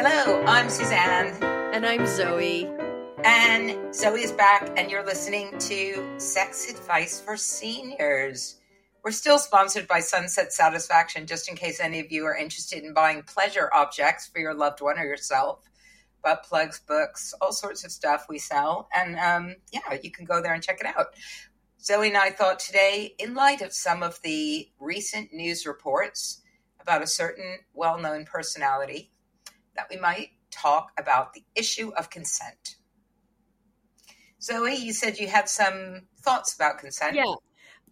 Hello, I'm Suzanne. And I'm Zoe. And Zoe is back, and you're listening to Sex Advice for Seniors. We're still sponsored by Sunset Satisfaction, just in case any of you are interested in buying pleasure objects for your loved one or yourself. Butt plugs, books, all sorts of stuff we sell. And um, yeah, you can go there and check it out. Zoe and I thought today, in light of some of the recent news reports about a certain well known personality, that we might talk about the issue of consent. Zoe, you said you had some thoughts about consent. Yeah.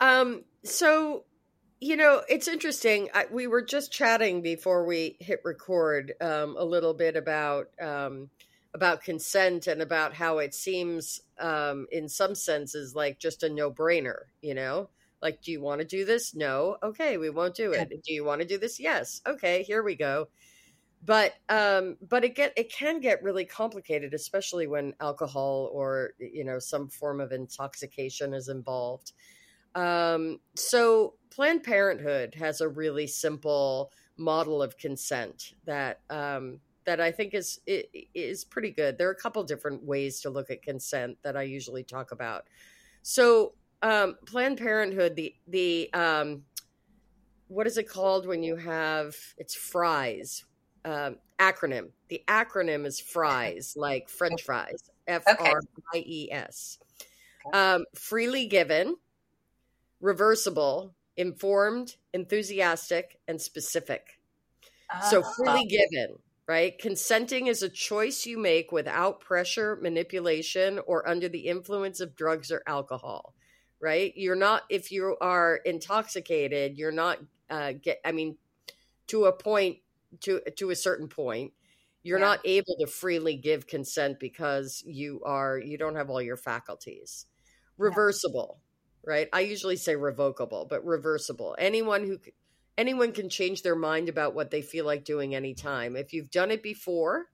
Um, so, you know, it's interesting. I, we were just chatting before we hit record um, a little bit about um, about consent and about how it seems, um, in some senses, like just a no brainer. You know, like, do you want to do this? No. Okay, we won't do it. Do you want to do this? Yes. Okay, here we go but um but it get it can get really complicated especially when alcohol or you know some form of intoxication is involved um so planned parenthood has a really simple model of consent that um that I think is is pretty good. There are a couple different ways to look at consent that I usually talk about. So, um, Planned Parenthood, the the um, what is it called when you have it's fries um, acronym. The acronym is FRIES, like French fries. F R I E S. Um, freely given, reversible, informed, enthusiastic, and specific. So ah. freely given, right? Consenting is a choice you make without pressure, manipulation, or under the influence of drugs or alcohol, right? You're not, if you are intoxicated, you're not, uh, get, I mean, to a point, to to a certain point you're yeah. not able to freely give consent because you are you don't have all your faculties. Reversible yeah. right? I usually say revocable but reversible. Anyone who anyone can change their mind about what they feel like doing anytime. If you've done it before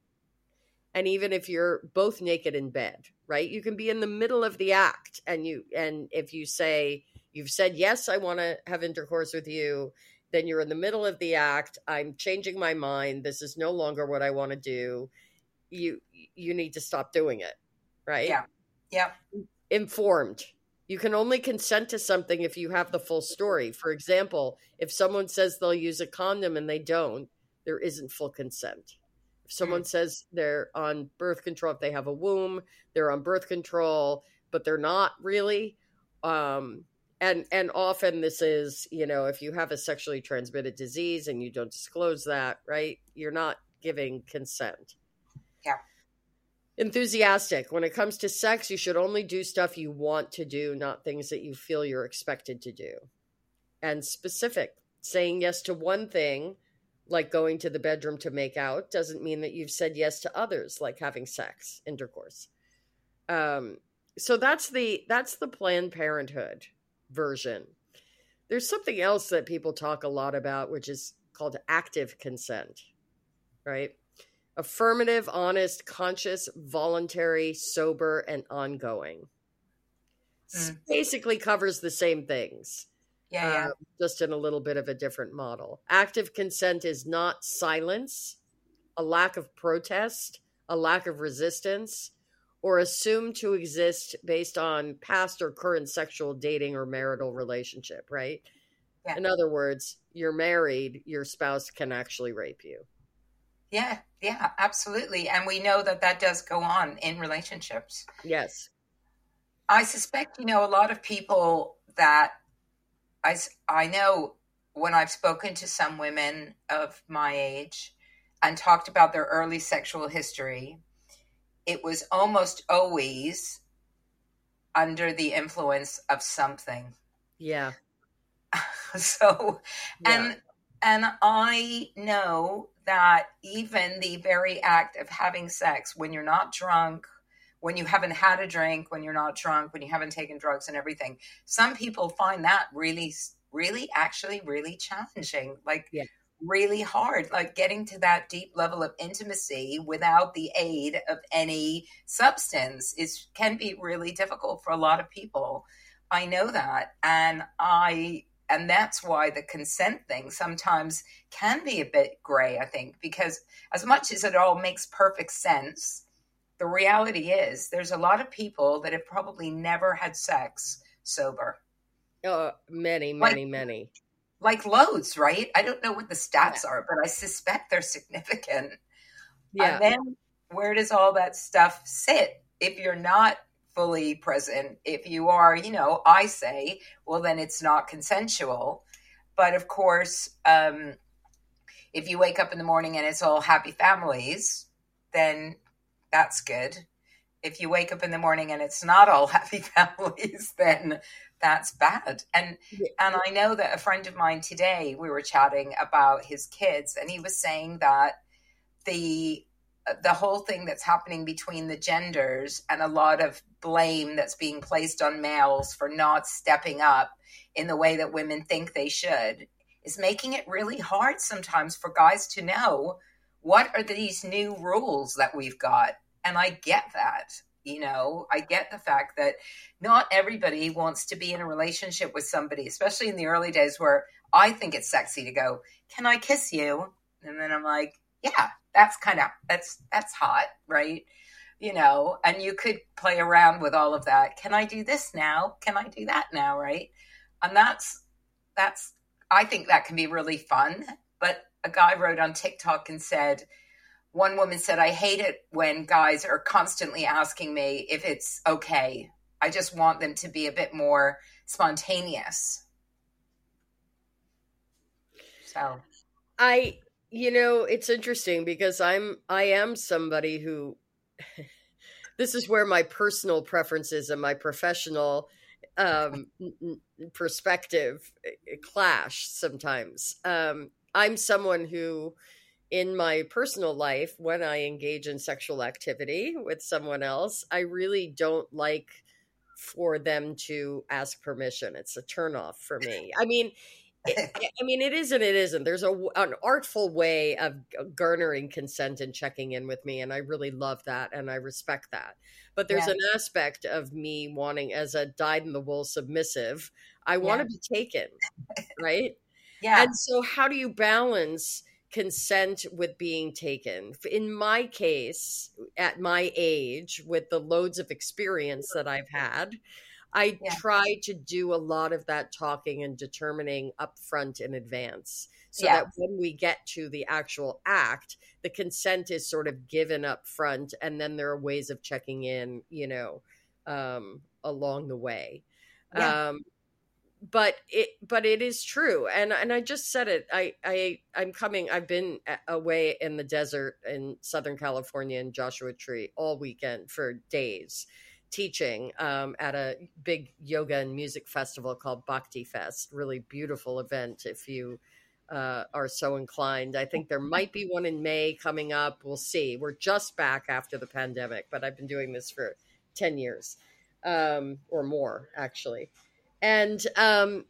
and even if you're both naked in bed right? You can be in the middle of the act and you and if you say you've said yes i want to have intercourse with you then you're in the middle of the act i'm changing my mind this is no longer what i want to do you you need to stop doing it right? Yeah yeah. Informed. You can only consent to something if you have the full story. For example if someone says they'll use a condom and they don't there isn't full consent. If someone mm. says they're on birth control if they have a womb they're on birth control but they're not really um and and often this is you know if you have a sexually transmitted disease and you don't disclose that right you're not giving consent. Yeah. Enthusiastic. When it comes to sex you should only do stuff you want to do not things that you feel you're expected to do. And specific saying yes to one thing like going to the bedroom to make out doesn't mean that you've said yes to others like having sex intercourse. Um so that's the that's the planned parenthood version. There's something else that people talk a lot about, which is called active consent, right? Affirmative, honest, conscious, voluntary, sober, and ongoing. Mm. Basically covers the same things. Yeah, yeah. Uh, just in a little bit of a different model. Active consent is not silence, a lack of protest, a lack of resistance, or assumed to exist based on past or current sexual dating or marital relationship, right? Yeah. In other words, you're married, your spouse can actually rape you. Yeah, yeah, absolutely. And we know that that does go on in relationships. Yes. I suspect, you know, a lot of people that I, I know when I've spoken to some women of my age and talked about their early sexual history, it was almost always under the influence of something. Yeah. so yeah. and and I know that even the very act of having sex when you're not drunk, when you haven't had a drink, when you're not drunk, when you haven't taken drugs and everything, some people find that really really actually really challenging. Like yeah really hard like getting to that deep level of intimacy without the aid of any substance is can be really difficult for a lot of people i know that and i And that's why the consent thing sometimes can be a bit gray, I think, because as much as it all makes perfect sense, the reality is there's a lot of people that have probably never had sex sober. Uh, many, many, like, many. Like loads, right? I don't know what the stats are, but I suspect they're significant. Yeah. And then where does all that stuff sit if you're not fully present? If you are, you know, I say, well, then it's not consensual. But of course, um, if you wake up in the morning and it's all happy families, then that's good. If you wake up in the morning and it's not all happy families, then that's bad. And yeah. and I know that a friend of mine today we were chatting about his kids and he was saying that the the whole thing that's happening between the genders and a lot of blame that's being placed on males for not stepping up in the way that women think they should is making it really hard sometimes for guys to know what are these new rules that we've got and i get that you know i get the fact that not everybody wants to be in a relationship with somebody especially in the early days where i think it's sexy to go can i kiss you? And then i'm like yeah that's kind of that's that's hot right? You know and you could play around with all of that can i do this now? Can i do that now? Right? And that's that's i think that can be really fun but a guy wrote on tiktok and said one woman said i hate it when guys are constantly asking me if it's okay. I just want them to be a bit more spontaneous. So. I you know, it's interesting because I'm I am somebody who this is where my personal preferences and my professional um, perspective eh, clash sometimes. Um, I'm someone who, in my personal life, when I engage in sexual activity with someone else, I really don't like for them to ask permission. It's a turnoff for me. I mean, I mean, it is and it isn't. There's a an artful way of garnering consent and checking in with me, and I really love that and I respect that. But there's yeah. an aspect of me wanting, as a dyed in the wool submissive, I want yeah. to be taken, right? yeah. And so, how do you balance? Consent with being taken. In my case, at my age, with the loads of experience that I've had, I yeah. try to do a lot of that talking and determining upfront in advance so yeah. that when we get to the actual act, the consent is sort of given up front and then there are ways of checking in, you know, um, along the way. Yeah. Um, but it but it is true and and i just said it i i i'm coming i've been away in the desert in southern california in joshua tree all weekend for days teaching um, at a big yoga and music festival called Bhakti Fest. Really beautiful event if you uh, are so inclined. I think there might be one in May coming up. We'll see. We're just back after the pandemic, but I've been doing this for 10 years um, or more, actually. And um,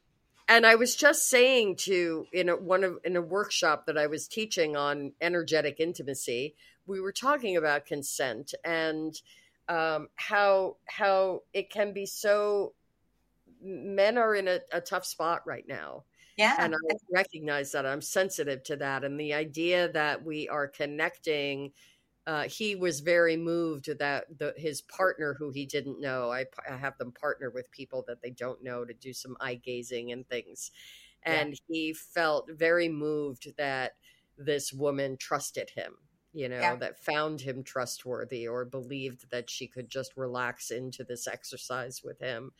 and I was just saying to in a one of in a workshop that I was teaching on energetic intimacy, we were talking about consent and um, how how it can be so men are in a, a tough spot right now. Yeah. And i recognize that i'm sensitive to that and the idea that we are connecting uh, he was very moved that the, his partner who he didn't know I, I, have them partner with people that they don't know to do some eye gazing and things and yeah. he felt very moved that this woman trusted him you know, yeah. that found him trustworthy or believed that she could just relax into this exercise with him.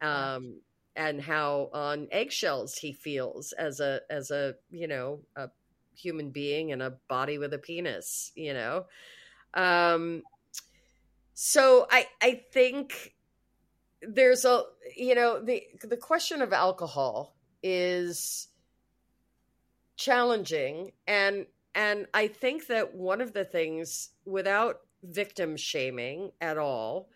Um, and how on eggshells he feels as a as a you know a human being and a body with a penis you know? Um so i i think there's a you know the the question of alcohol is challenging and and I think that one of the things, without victim shaming at all,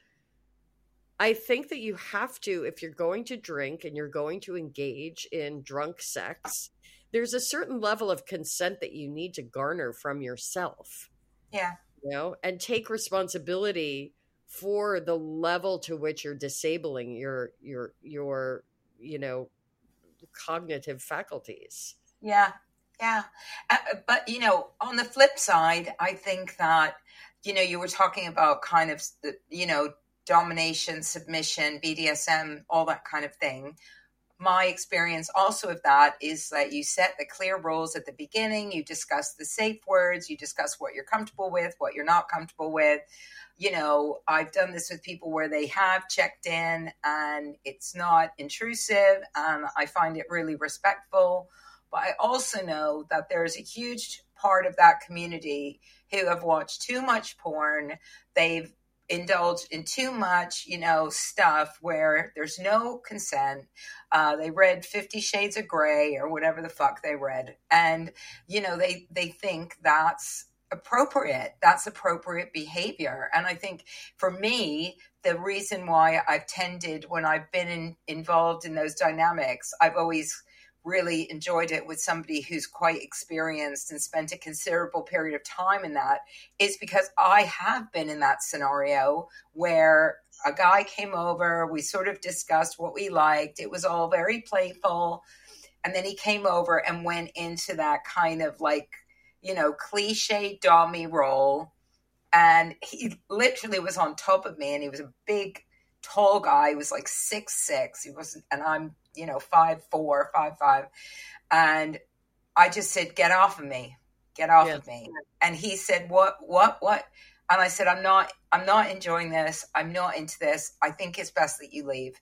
I think that you have to, if you're going to drink and you're going to engage in drunk sex, there's a certain level of consent that you need to garner from yourself. Yeah. You know, and take responsibility for the level to which you're disabling your your your you know cognitive faculties. Yeah, yeah. Uh, but, you know, on the flip side, I think that, you know, you were talking about kind of, the, you know, domination, submission, BDSM, all that kind of thing. My experience also of that is that you set the clear rules at the beginning, you discuss the safe words, you discuss what you're comfortable with, what you're not comfortable with. You know, I've done this with people where they have checked in and it's not intrusive, and I find it really respectful but I also know that there's a huge part of that community who have watched too much porn. They've indulged in too much, you know, stuff where there's no consent. Uh, they read Fifty Shades of Grey or whatever the fuck they read, and you know they they think that's appropriate. That's appropriate behavior. And I think for me, the reason why I've tended when I've been in, involved in those dynamics, I've always really enjoyed it with somebody who's quite experienced and spent a considerable period of time in that is because I have been in that scenario where a guy came over, we sort of discussed what we liked. It was all very playful. And then he came over and went into that kind of like, you know, cliche dommy role. And he literally was on top of me and he was a big, tall guy. He was like six six. He wasn't and I'm you know, five four, five five, and I just said, "Get off of me, get off yeah. of me." And he said, "What, what, what?" And I said, "I'm not, I'm not enjoying this. I'm not into this. I think it's best that you leave."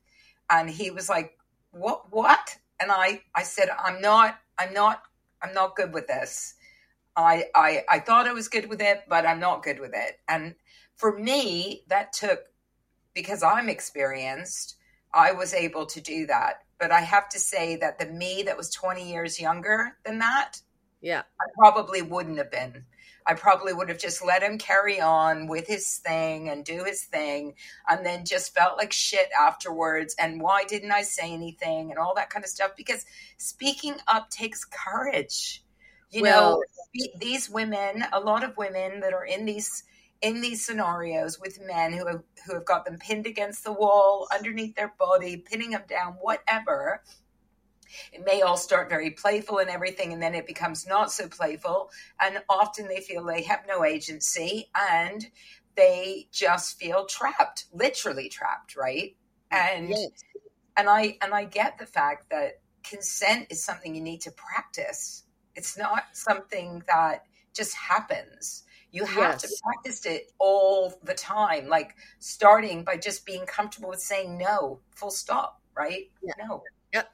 And he was like, "What, what?" And I, I said, "I'm not, I'm not, I'm not good with this. I, I, I thought I was good with it, but I'm not good with it." And for me, that took because I'm experienced. I was able to do that but I have to say that the me that was 20 years younger than that, yeah, I probably wouldn't have been. I probably would have just let him carry on with his thing and do his thing and then just felt like shit afterwards. And why didn't I say anything and all that kind of stuff? Because speaking up takes courage. You well, know, these women, a lot of women that are in these in these scenarios with men who have who have got them pinned against the wall, underneath their body, pinning them down, whatever. It may all start very playful and everything, and then it becomes not so playful. And often they feel they have no agency and they just feel trapped, literally trapped, right? And yes. and I and I get the fact that consent is something you need to practice. It's not something that just happens you have yes. to practice it all the time, like starting by just being comfortable with saying no, full stop, right? Yeah. No. Yep.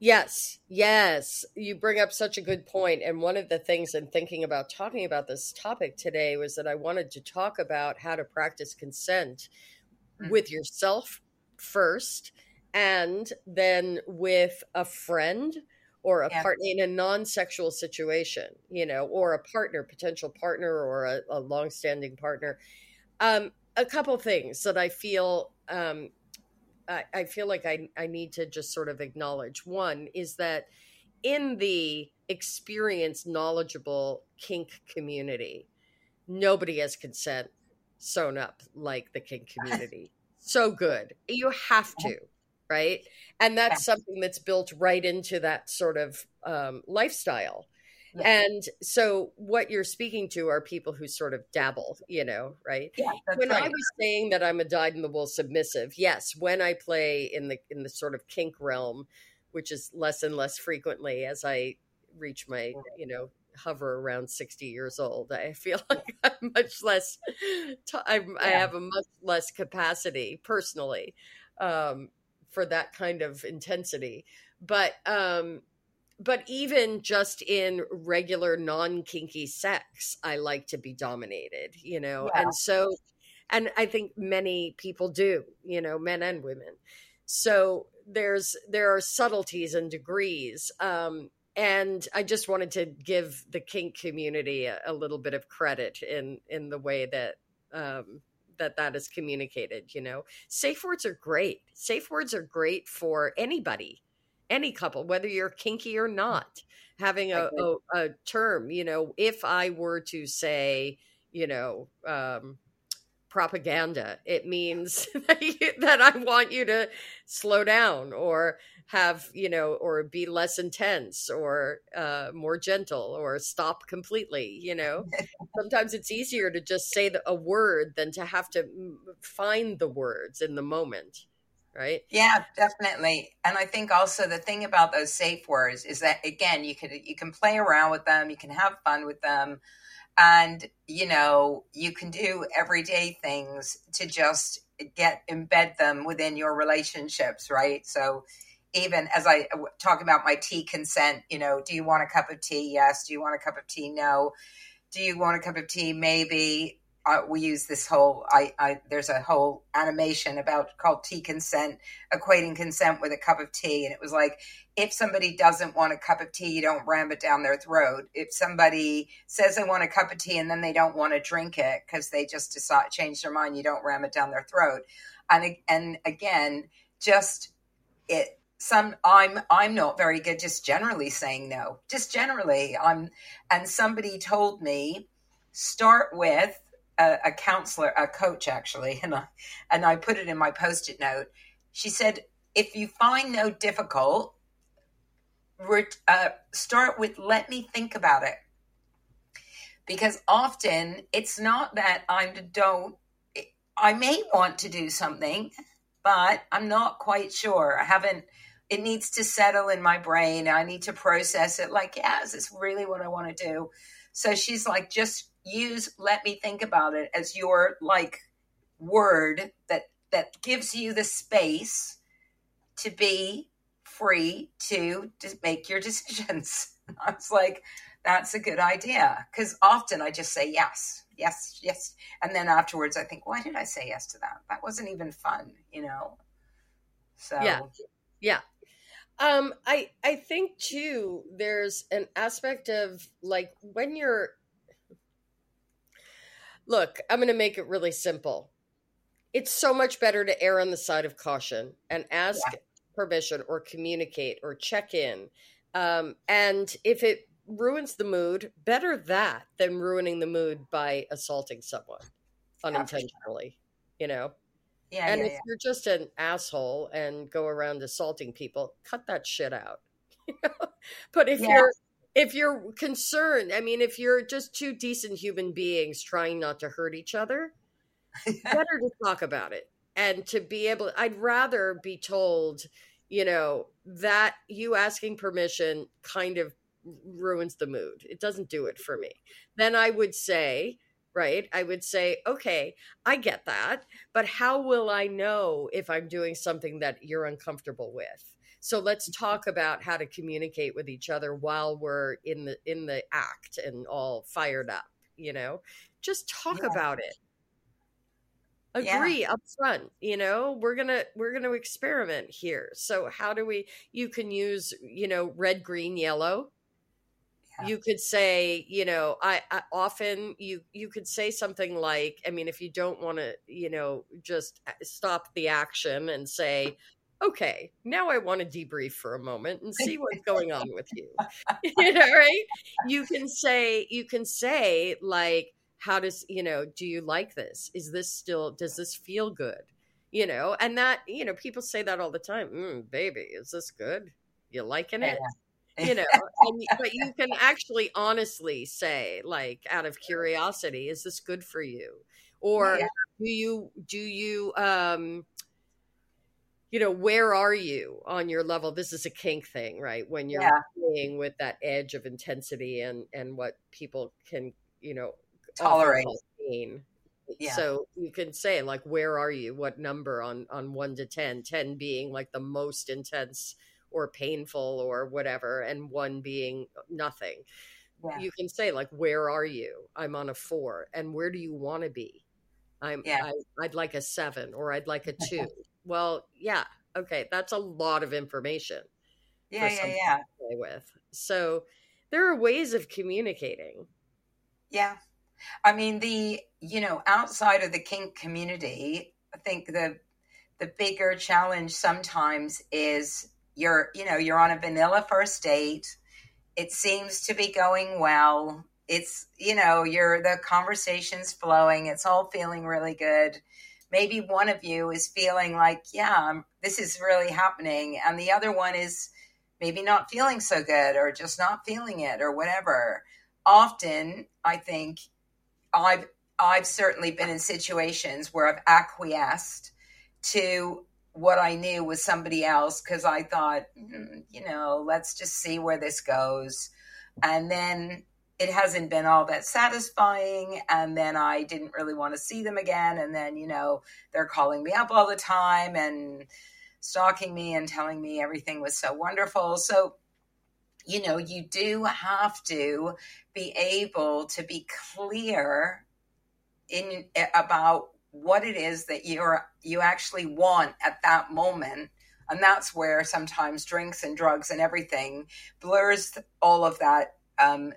Yes, yes. You bring up such a good point. And one of the things in thinking about talking about this topic today was that I wanted to talk about how to practice consent mm-hmm. with yourself first and then with a friend or a yeah. partner in a non-sexual situation, you know, or a partner, potential partner, or a, a long-standing partner. Um, a couple things that I feel um, I, I feel like I, I need to just sort of acknowledge. One is that in the experienced, knowledgeable kink community, nobody has consent sewn up like the kink community. so good. You have to right? And that's something that's built right into that sort of um, lifestyle. And so, what you're speaking to are people who sort of dabble, you know, right? Yeah, when right. I was saying that I'm a dyed-in-the-wool submissive, yes, when I play in the in the sort of kink realm, which is less and less frequently as I reach my, you know, hover around 60 years old. I feel like I'm much less, t- I'm, yeah. I have a much less capacity personally um, for that kind of intensity. But um but even just in regular non-kinky sex, I like to be dominated, you know. Yeah. And so and I think many people do, you know, men and women. So there's there are subtleties and degrees. Um and I just wanted to give the kink community a, a little bit of credit in in the way that um, that that is communicated you know? Safe words are great. Safe words are great for anybody any couple whether you're kinky or not. Having a, a, a term you know if i were to say you know um, propaganda. It means that, I want you to slow down or have, you know, or be less intense or uh, more gentle or stop completely. You know, sometimes it's easier to just say a word than to have to find the words in the moment. Right. Yeah, definitely. And I think also the thing about those safe words is that again, you could you can play around with them, you can have fun with them and you know you can do everyday things to just get embed them within your relationships right? So even as i uh, talk about my tea consent you know do you want a cup of tea? Yes. Do you want a cup of tea? No. Do you want a cup of tea? Maybe uh, we use this whole I, I there's a whole animation about called tea consent equating consent with a cup of tea. And it was like if somebody doesn't want a cup of tea you don't ram it down their throat. If somebody says they want a cup of tea and then they don't want to drink it because they just decide change their mind you don't ram it down their throat. And and again just it some i'm i'm not very good just generally saying no. Just generally i'm and somebody told me start with a, a counselor, a coach actually, and I, and I put it in my post-it note. She said, if you find no difficult, uh, start with let me think about it. Because often it's not that I don't, I may want to do something, but I'm not quite sure. I haven't, it needs to settle in my brain. I need to process it like, yeah, is this really what I want to do? So she's like, just use let me think about it as your like word that that gives you the space to be free to, to make your decisions. I was like, that's a good idea. Because often I just say yes, yes, yes. And then afterwards I think, why did I say yes to that? That wasn't even fun, you know? So, yeah. Yeah. Um, I I think too. There's an aspect of like when you're Look, I'm going to make it really simple. It's so much better to err on the side of caution and ask yeah. permission or communicate or check in. Um, and if it ruins the mood, better that than ruining the mood by assaulting someone unintentionally, you know? Yeah, and yeah, if yeah. you're just an asshole and go around assaulting people, cut that shit out. but if you're if you're concerned, I mean, if you're just two decent human beings trying not to hurt each other, better to talk about it and to be able. I'd rather be told, you know, that you asking permission kind of ruins the mood. It doesn't do it for me. Then I would say, right? I would say, okay, I get that, but how will I know if I'm doing something that you're uncomfortable with? So let's talk about how to communicate with each other while we're in the in the act and all fired up, you know? Just talk yeah. about it. Agree yeah. up front, you know? We're going to we're to experiment here. So how do we you can use, you know, red, green, yellow. You could say, you know, I, I often you you could say something like, I mean, if you don't want to, you know, just uh, stop the action and say, okay, now I want to debrief for a moment and see what's going on with you. you know, right? You can say, you can say, like, how does, you know, do you like this? Is this still, does this feel good? You know, and that, you know, people say that all the time. Mm, baby, is this good? You liking it? Yeah. you know, and, but you can actually honestly say, like, out of curiosity, is this good for you? Or yeah. do you, do you, um, you know where are you on your level? This is a kink thing right? When you're yeah. playing with that edge of intensity and and what people can you know tolerate. yeah. so you can say like where are you? What number on on 1 to 10 10 being like the most intense or painful or whatever and 1 being uh, nothing. Yeah. you can say like where are you? I'm on a 4 and where do you want to be? I'm yeah. I, i'd like a 7 or i'd like a 2 well, yeah, okay, that's a lot of information. Yeah, yeah, yeah. play with. So there are ways of communicating. Yeah. I mean the you know, outside of the kink community, I think the the bigger challenge sometimes is you're, you know, you're on a vanilla first date. It seems to be going well. it's you know you're the conversation's flowing it's all feeling really good maybe one of you is feeling like yeah this is really happening and the other one is maybe not feeling so good or just not feeling it or whatever. Often i think i've i've certainly been in situations where i've acquiesced to what i knew was somebody else because i thought mm, you know let's just see where this goes. And then it hasn't been all that satisfying and then i didn't really want to see them again and then you know they're calling me up all the time and stalking me and telling me everything was so wonderful. So you know you do have to be able to be clear in about what it is that you're you actually want at that moment and that's where sometimes drinks and drugs and everything blurs all of that um,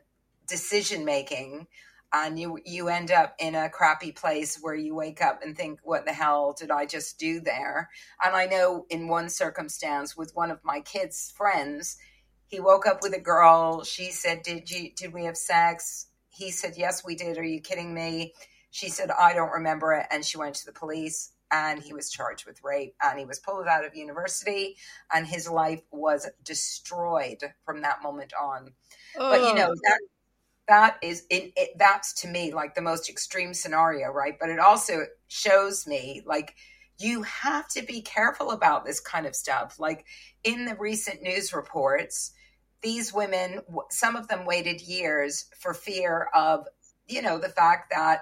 decision making and you you end up in a crappy place where you wake up and think what the hell did i just do there? And i know in one circumstance with one of my kids friends he woke up with a girl. She said did you did we have sex? He said yes we did. Are you kidding me? She said i don't remember it. And she went to the police and he was charged with rape and he was pulled out of university and his life was destroyed from that moment on. Oh. but you know that that is it, it, that's to me like the most extreme scenario right? But it also shows me like you have to be careful about this kind of stuff. Like in the recent news reports these women some of them waited years for fear of you know the fact that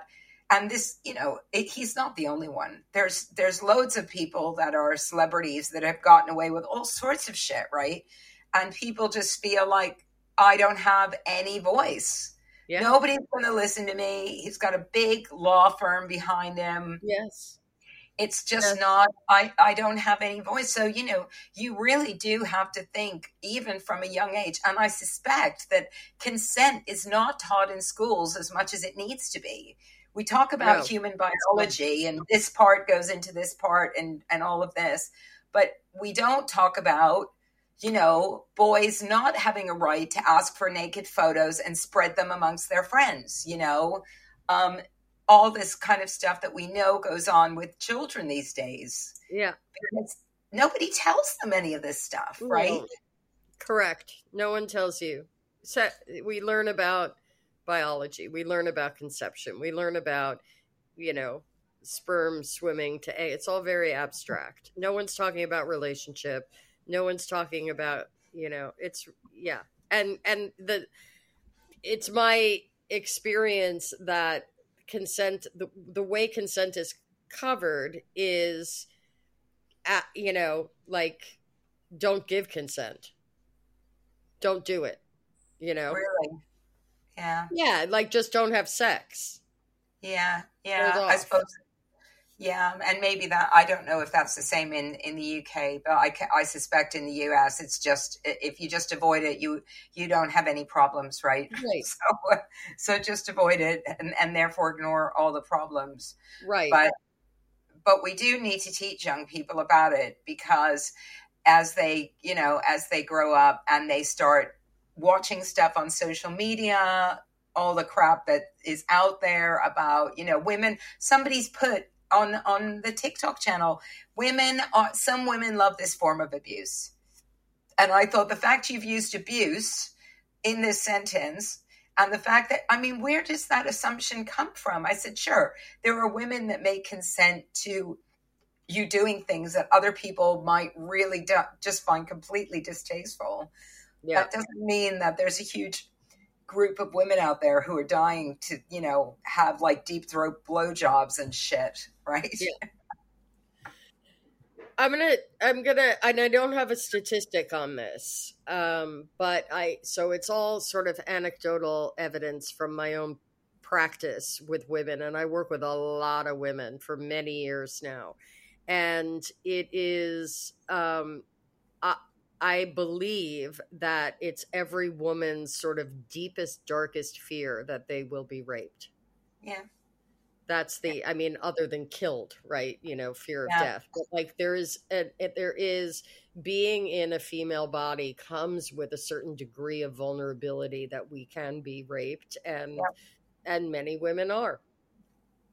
and this you know it, he's not the only one. There's there's loads of people that are celebrities that have gotten away with all sorts of shit right? And people just feel like i don't have any voice yeah. Nobody's going to listen to me. He's got a big law firm behind him. Yes. It's just yes. not, I, I don't have any voice. So, you know, you really do have to think, even from a young age. And I suspect that consent is not taught in schools as much as it needs to be. We talk about no. human biology and this part goes into this part and, and all of this, but we don't talk about you know, boys not having a right to ask for naked photos and spread them amongst their friends, you know, um, all this kind of stuff that we know goes on with children these days. Yeah. Because nobody tells them any of this stuff, right? No. Correct. No one tells you. So we learn about biology, we learn about conception, we learn about, you know, sperm swimming to egg. It's all very abstract. No one's talking about relationship no one's talking about you know it's yeah. And and the it's my experience that consent the, the way consent is covered is at, you know like don't give consent. Don't do it you know? Really? Yeah. Yeah like just don't have sex. Yeah yeah. I suppose yeah, um, and maybe that I don't know if that's the same in in the UK, but I I suspect in the US it's just if you just avoid it, you you don't have any problems, right? Right. So so just avoid it and and therefore ignore all the problems. Right. But but we do need to teach young people about it because as they you know as they grow up and they start watching stuff on social media all the crap that is out there about you know women somebody's put on on the TikTok channel. Women are some women love this form of abuse. And I thought the fact you've used abuse in this sentence and the fact that I mean, where does that assumption come from? I said, sure, there are women that may consent to you doing things that other people might really do, just find completely distasteful. Yeah. That doesn't mean that there's a huge group of women out there who are dying to, you know, have like deep throat blowjobs and shit, right? Yeah. I'm gonna, I'm gonna, and I don't have a statistic on this, um, but I, so it's all sort of anecdotal evidence from my own practice with women, and I work with a lot of women for many years now, and it is, um, I believe that it's every woman's sort of deepest, darkest fear that they will be raped. Yeah. That's the, I mean, other than killed, right? You know, fear of Yeah. death. But like there is, a, a- there is being in a female body comes with a certain degree of vulnerability that we can be raped, and Yep. and many women are.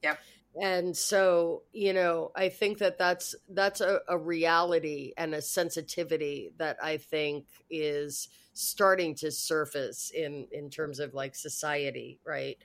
Yep. And so, you know, I think that that's that's a, a reality and a sensitivity that I think is starting to surface in in terms of like society, right?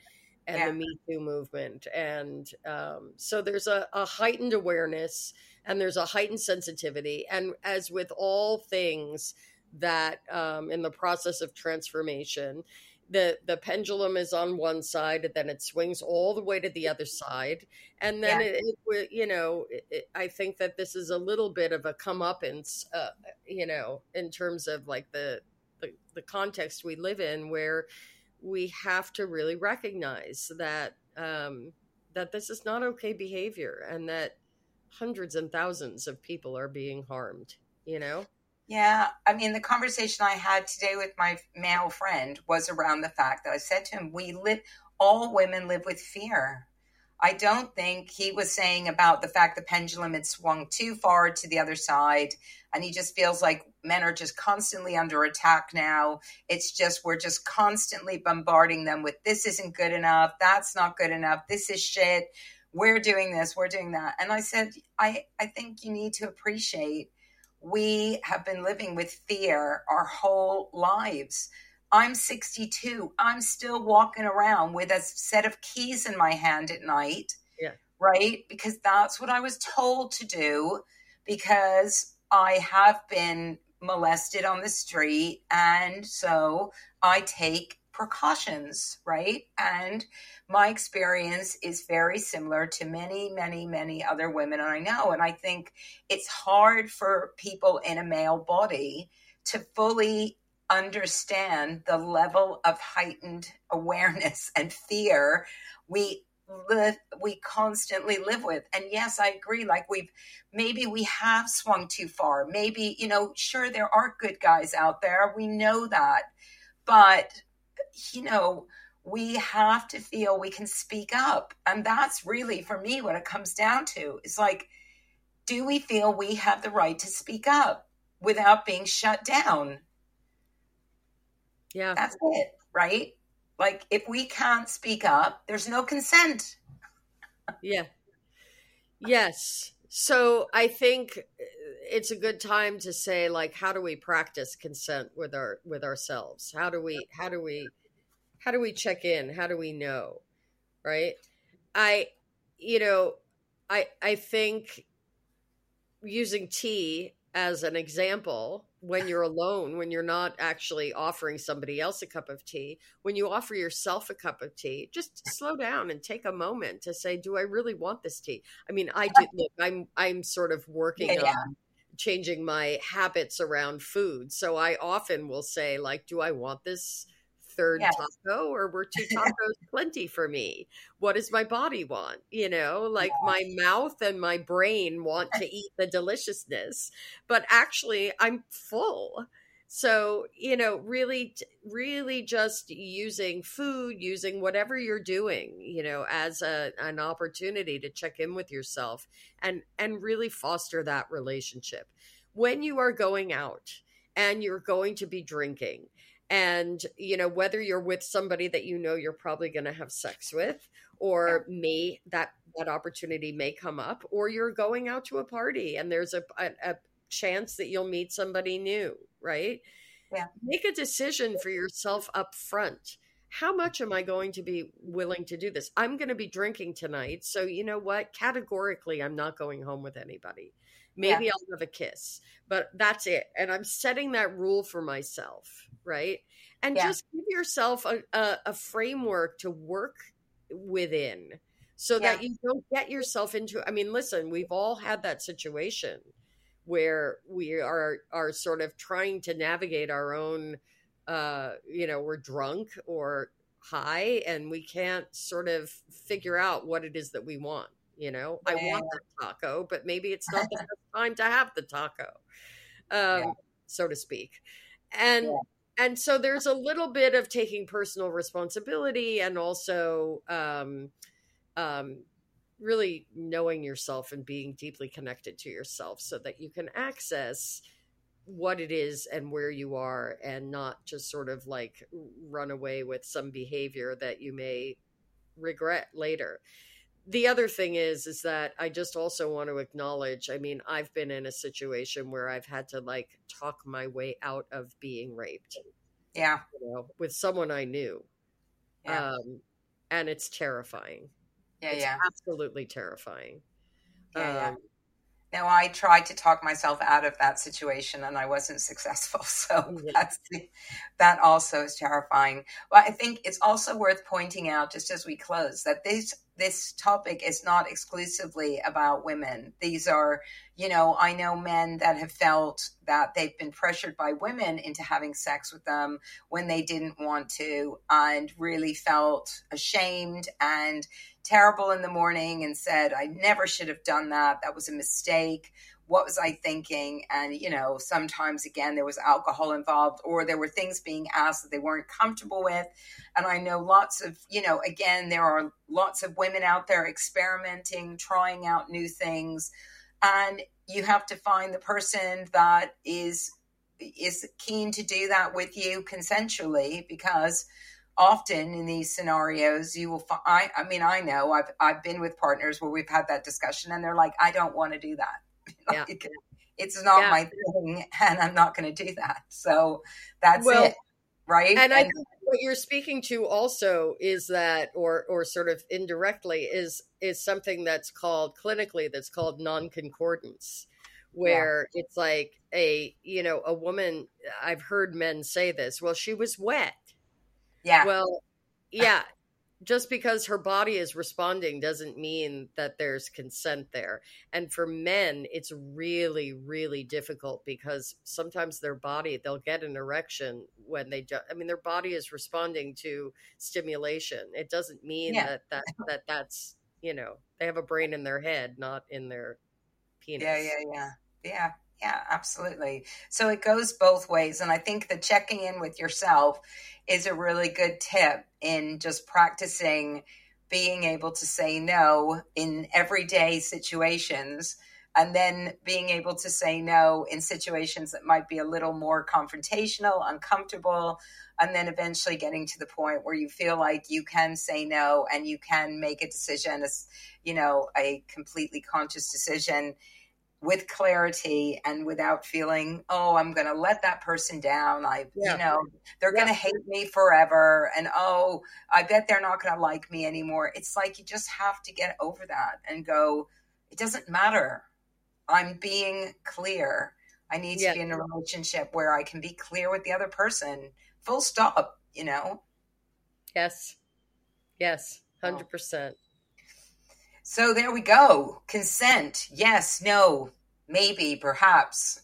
And Yeah. the Me Too movement, and um, so there's a, a heightened awareness and there's a heightened sensitivity, and as with all things that um, in the process of transformation, the the pendulum is on one side and then it swings all the way to the other side and then Yeah. it, it you know it, i think that this is a little bit of a comeuppance uh, you know in terms of like the, the the context we live in where we have to really recognize that um that this is not okay behavior and that hundreds and thousands of people are being harmed you know Yeah, I mean, the conversation I had today with my male friend was around the fact that I said to him, "We live, all women live with fear." I don't think he was saying about the fact the pendulum had swung too far to the other side, and he just feels like men are just constantly under attack now. It's just we're just constantly bombarding them with this isn't good enough, that's not good enough, this is shit. We're doing this, we're doing that, and I said, I I think you need to appreciate we have been living with fear our whole lives. I'm 62. I'm still walking around with a set of keys in my hand at night. Yeah. Right? Because that's what I was told to do because I have been molested on the street. And so I take precautions, right? And my experience is very similar to many, many, many other women I know. And I think it's hard for people in a male body to fully understand the level of heightened awareness and fear we live we constantly live with and yes i agree like we've maybe we have swung too far maybe you know sure there are good guys out there we know that but you know we have to feel we can speak up. And that's really for me what it comes down to. Is like do we feel we have the right to speak up without being shut down? Yeah. That's it right? Like if we can't speak up there's no consent. Yeah. Yes. So I think it's a good time to say like how do we practice consent with our with ourselves? How do we how do we how do we check in? How do we know? Right? I you know, I I think using tea as an example when you're alone, when you're not actually offering somebody else a cup of tea, when you offer yourself a cup of tea, just slow down and take a moment to say, "Do I really want this tea?" I mean, I do. Look, I'm I'm sort of working Yeah, yeah. on changing my habits around food, so I often will say, like, "Do I want this?" Third Yes. taco, or were two tacos plenty for me? What does my body want? You know, like my mouth and my brain want to eat the deliciousness, but actually I'm full. So, you know, really, really just using food, using whatever you're doing, you know, as a, an opportunity to check in with yourself and, and really foster that relationship. When you are going out and you're going to be drinking, and, you know, whether you're with somebody that you know you're probably going to have sex with, or may that that opportunity may come up, or you're going out to a party and there's a, a, a chance that you'll meet somebody new, right? Yeah. Make a decision for yourself up front. How much am I going to be willing to do this? I'm going to be drinking tonight. So, you know what? Categorically, I'm not going home with anybody. Maybe I'll have a kiss, but that's it. And I'm setting that rule for myself, right? And Yeah. just give yourself a, a, a framework to work within so that you don't get yourself into i mean listen we've all had that situation where we are are sort of trying to navigate our own uh you know we're drunk or high and we can't sort of figure out what it is that we want you know i want the taco but maybe it's not the time to have the taco um Yeah. so to speak and Yeah. and so there's a little bit of taking personal responsibility and also um um really knowing yourself and being deeply connected to yourself so that you can access what it is and where you are and not just sort of like run away with some behavior that you may regret later. The other thing is is that i just also want to acknowledge i mean i've been in a situation where i've had to like talk my way out of being raped. Yeah. You know, with someone i knew. Yeah. um and it's terrifying yeah it's yeah absolutely terrifying yeah, yeah. Um, now I tried to talk myself out of that situation and I wasn't successful. So that's the, that also is terrifying. But I think it's also worth pointing out just as we close that this this topic is not exclusively about women. These are, you know, I know men that have felt that they've been pressured by women into having sex with them when they didn't want to and really felt ashamed and terrible in the morning and said, I never should have done that. That was a mistake what was I thinking? And, you know, sometimes again, there was alcohol involved or there were things being asked that they weren't comfortable with. And I know lots of, you know, again, there are lots of women out there experimenting, trying out new things. And you have to find the person that is is keen to do that with you consensually because often in these scenarios you will find I, I mean i know I've, I've been with partners where we've had that discussion and they're like i don't want to do that yeah. it's not yeah. my thing and I'm not going to do that. So that's well, it. Right. And, and I think what you're speaking to also is that, or, or sort of indirectly is, is something that's called clinically, that's called non-concordance where yeah. it's like a, you know, a woman, I've heard men say this, well, she was wet. Yeah. Well, yeah, just because her body is responding doesn't mean that there's consent there. And for men, it's really, really difficult because sometimes their body, they'll get an erection when they do, I mean, their body is responding to stimulation. It doesn't mean yeah. that, that, that that's, you know, they have a brain in their head, not in their penis. Yeah, yeah, yeah. Yeah. Yeah, absolutely. So it goes both ways. And I think the checking in with yourself is a really good tip in just practicing being able to say no in everyday situations and then being able to say no in situations that might be a little more confrontational, uncomfortable, and then eventually getting to the point where you feel like you can say no and you can make a decision, you know, a completely conscious decision with clarity and without feeling, oh, I'm going to let that person down. I, yeah. you know, they're yeah. going to hate me forever. And oh, I bet they're not going to like me anymore. It's like you just have to get over that and go, it doesn't matter. I'm being clear. I need yeah. to be in a relationship where I can be clear with the other person. Full stop, you know? Yes. Yes. 100%. So there we go. Consent. Yes, no, maybe, perhaps.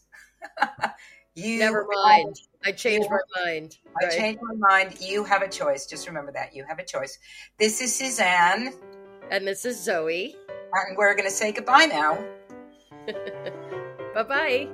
you never mind. I changed my mind. I changed my mind. You have a choice. Just remember that. You have a choice. This is Suzanne. And this is Zoe. And we're going to say goodbye now. bye bye.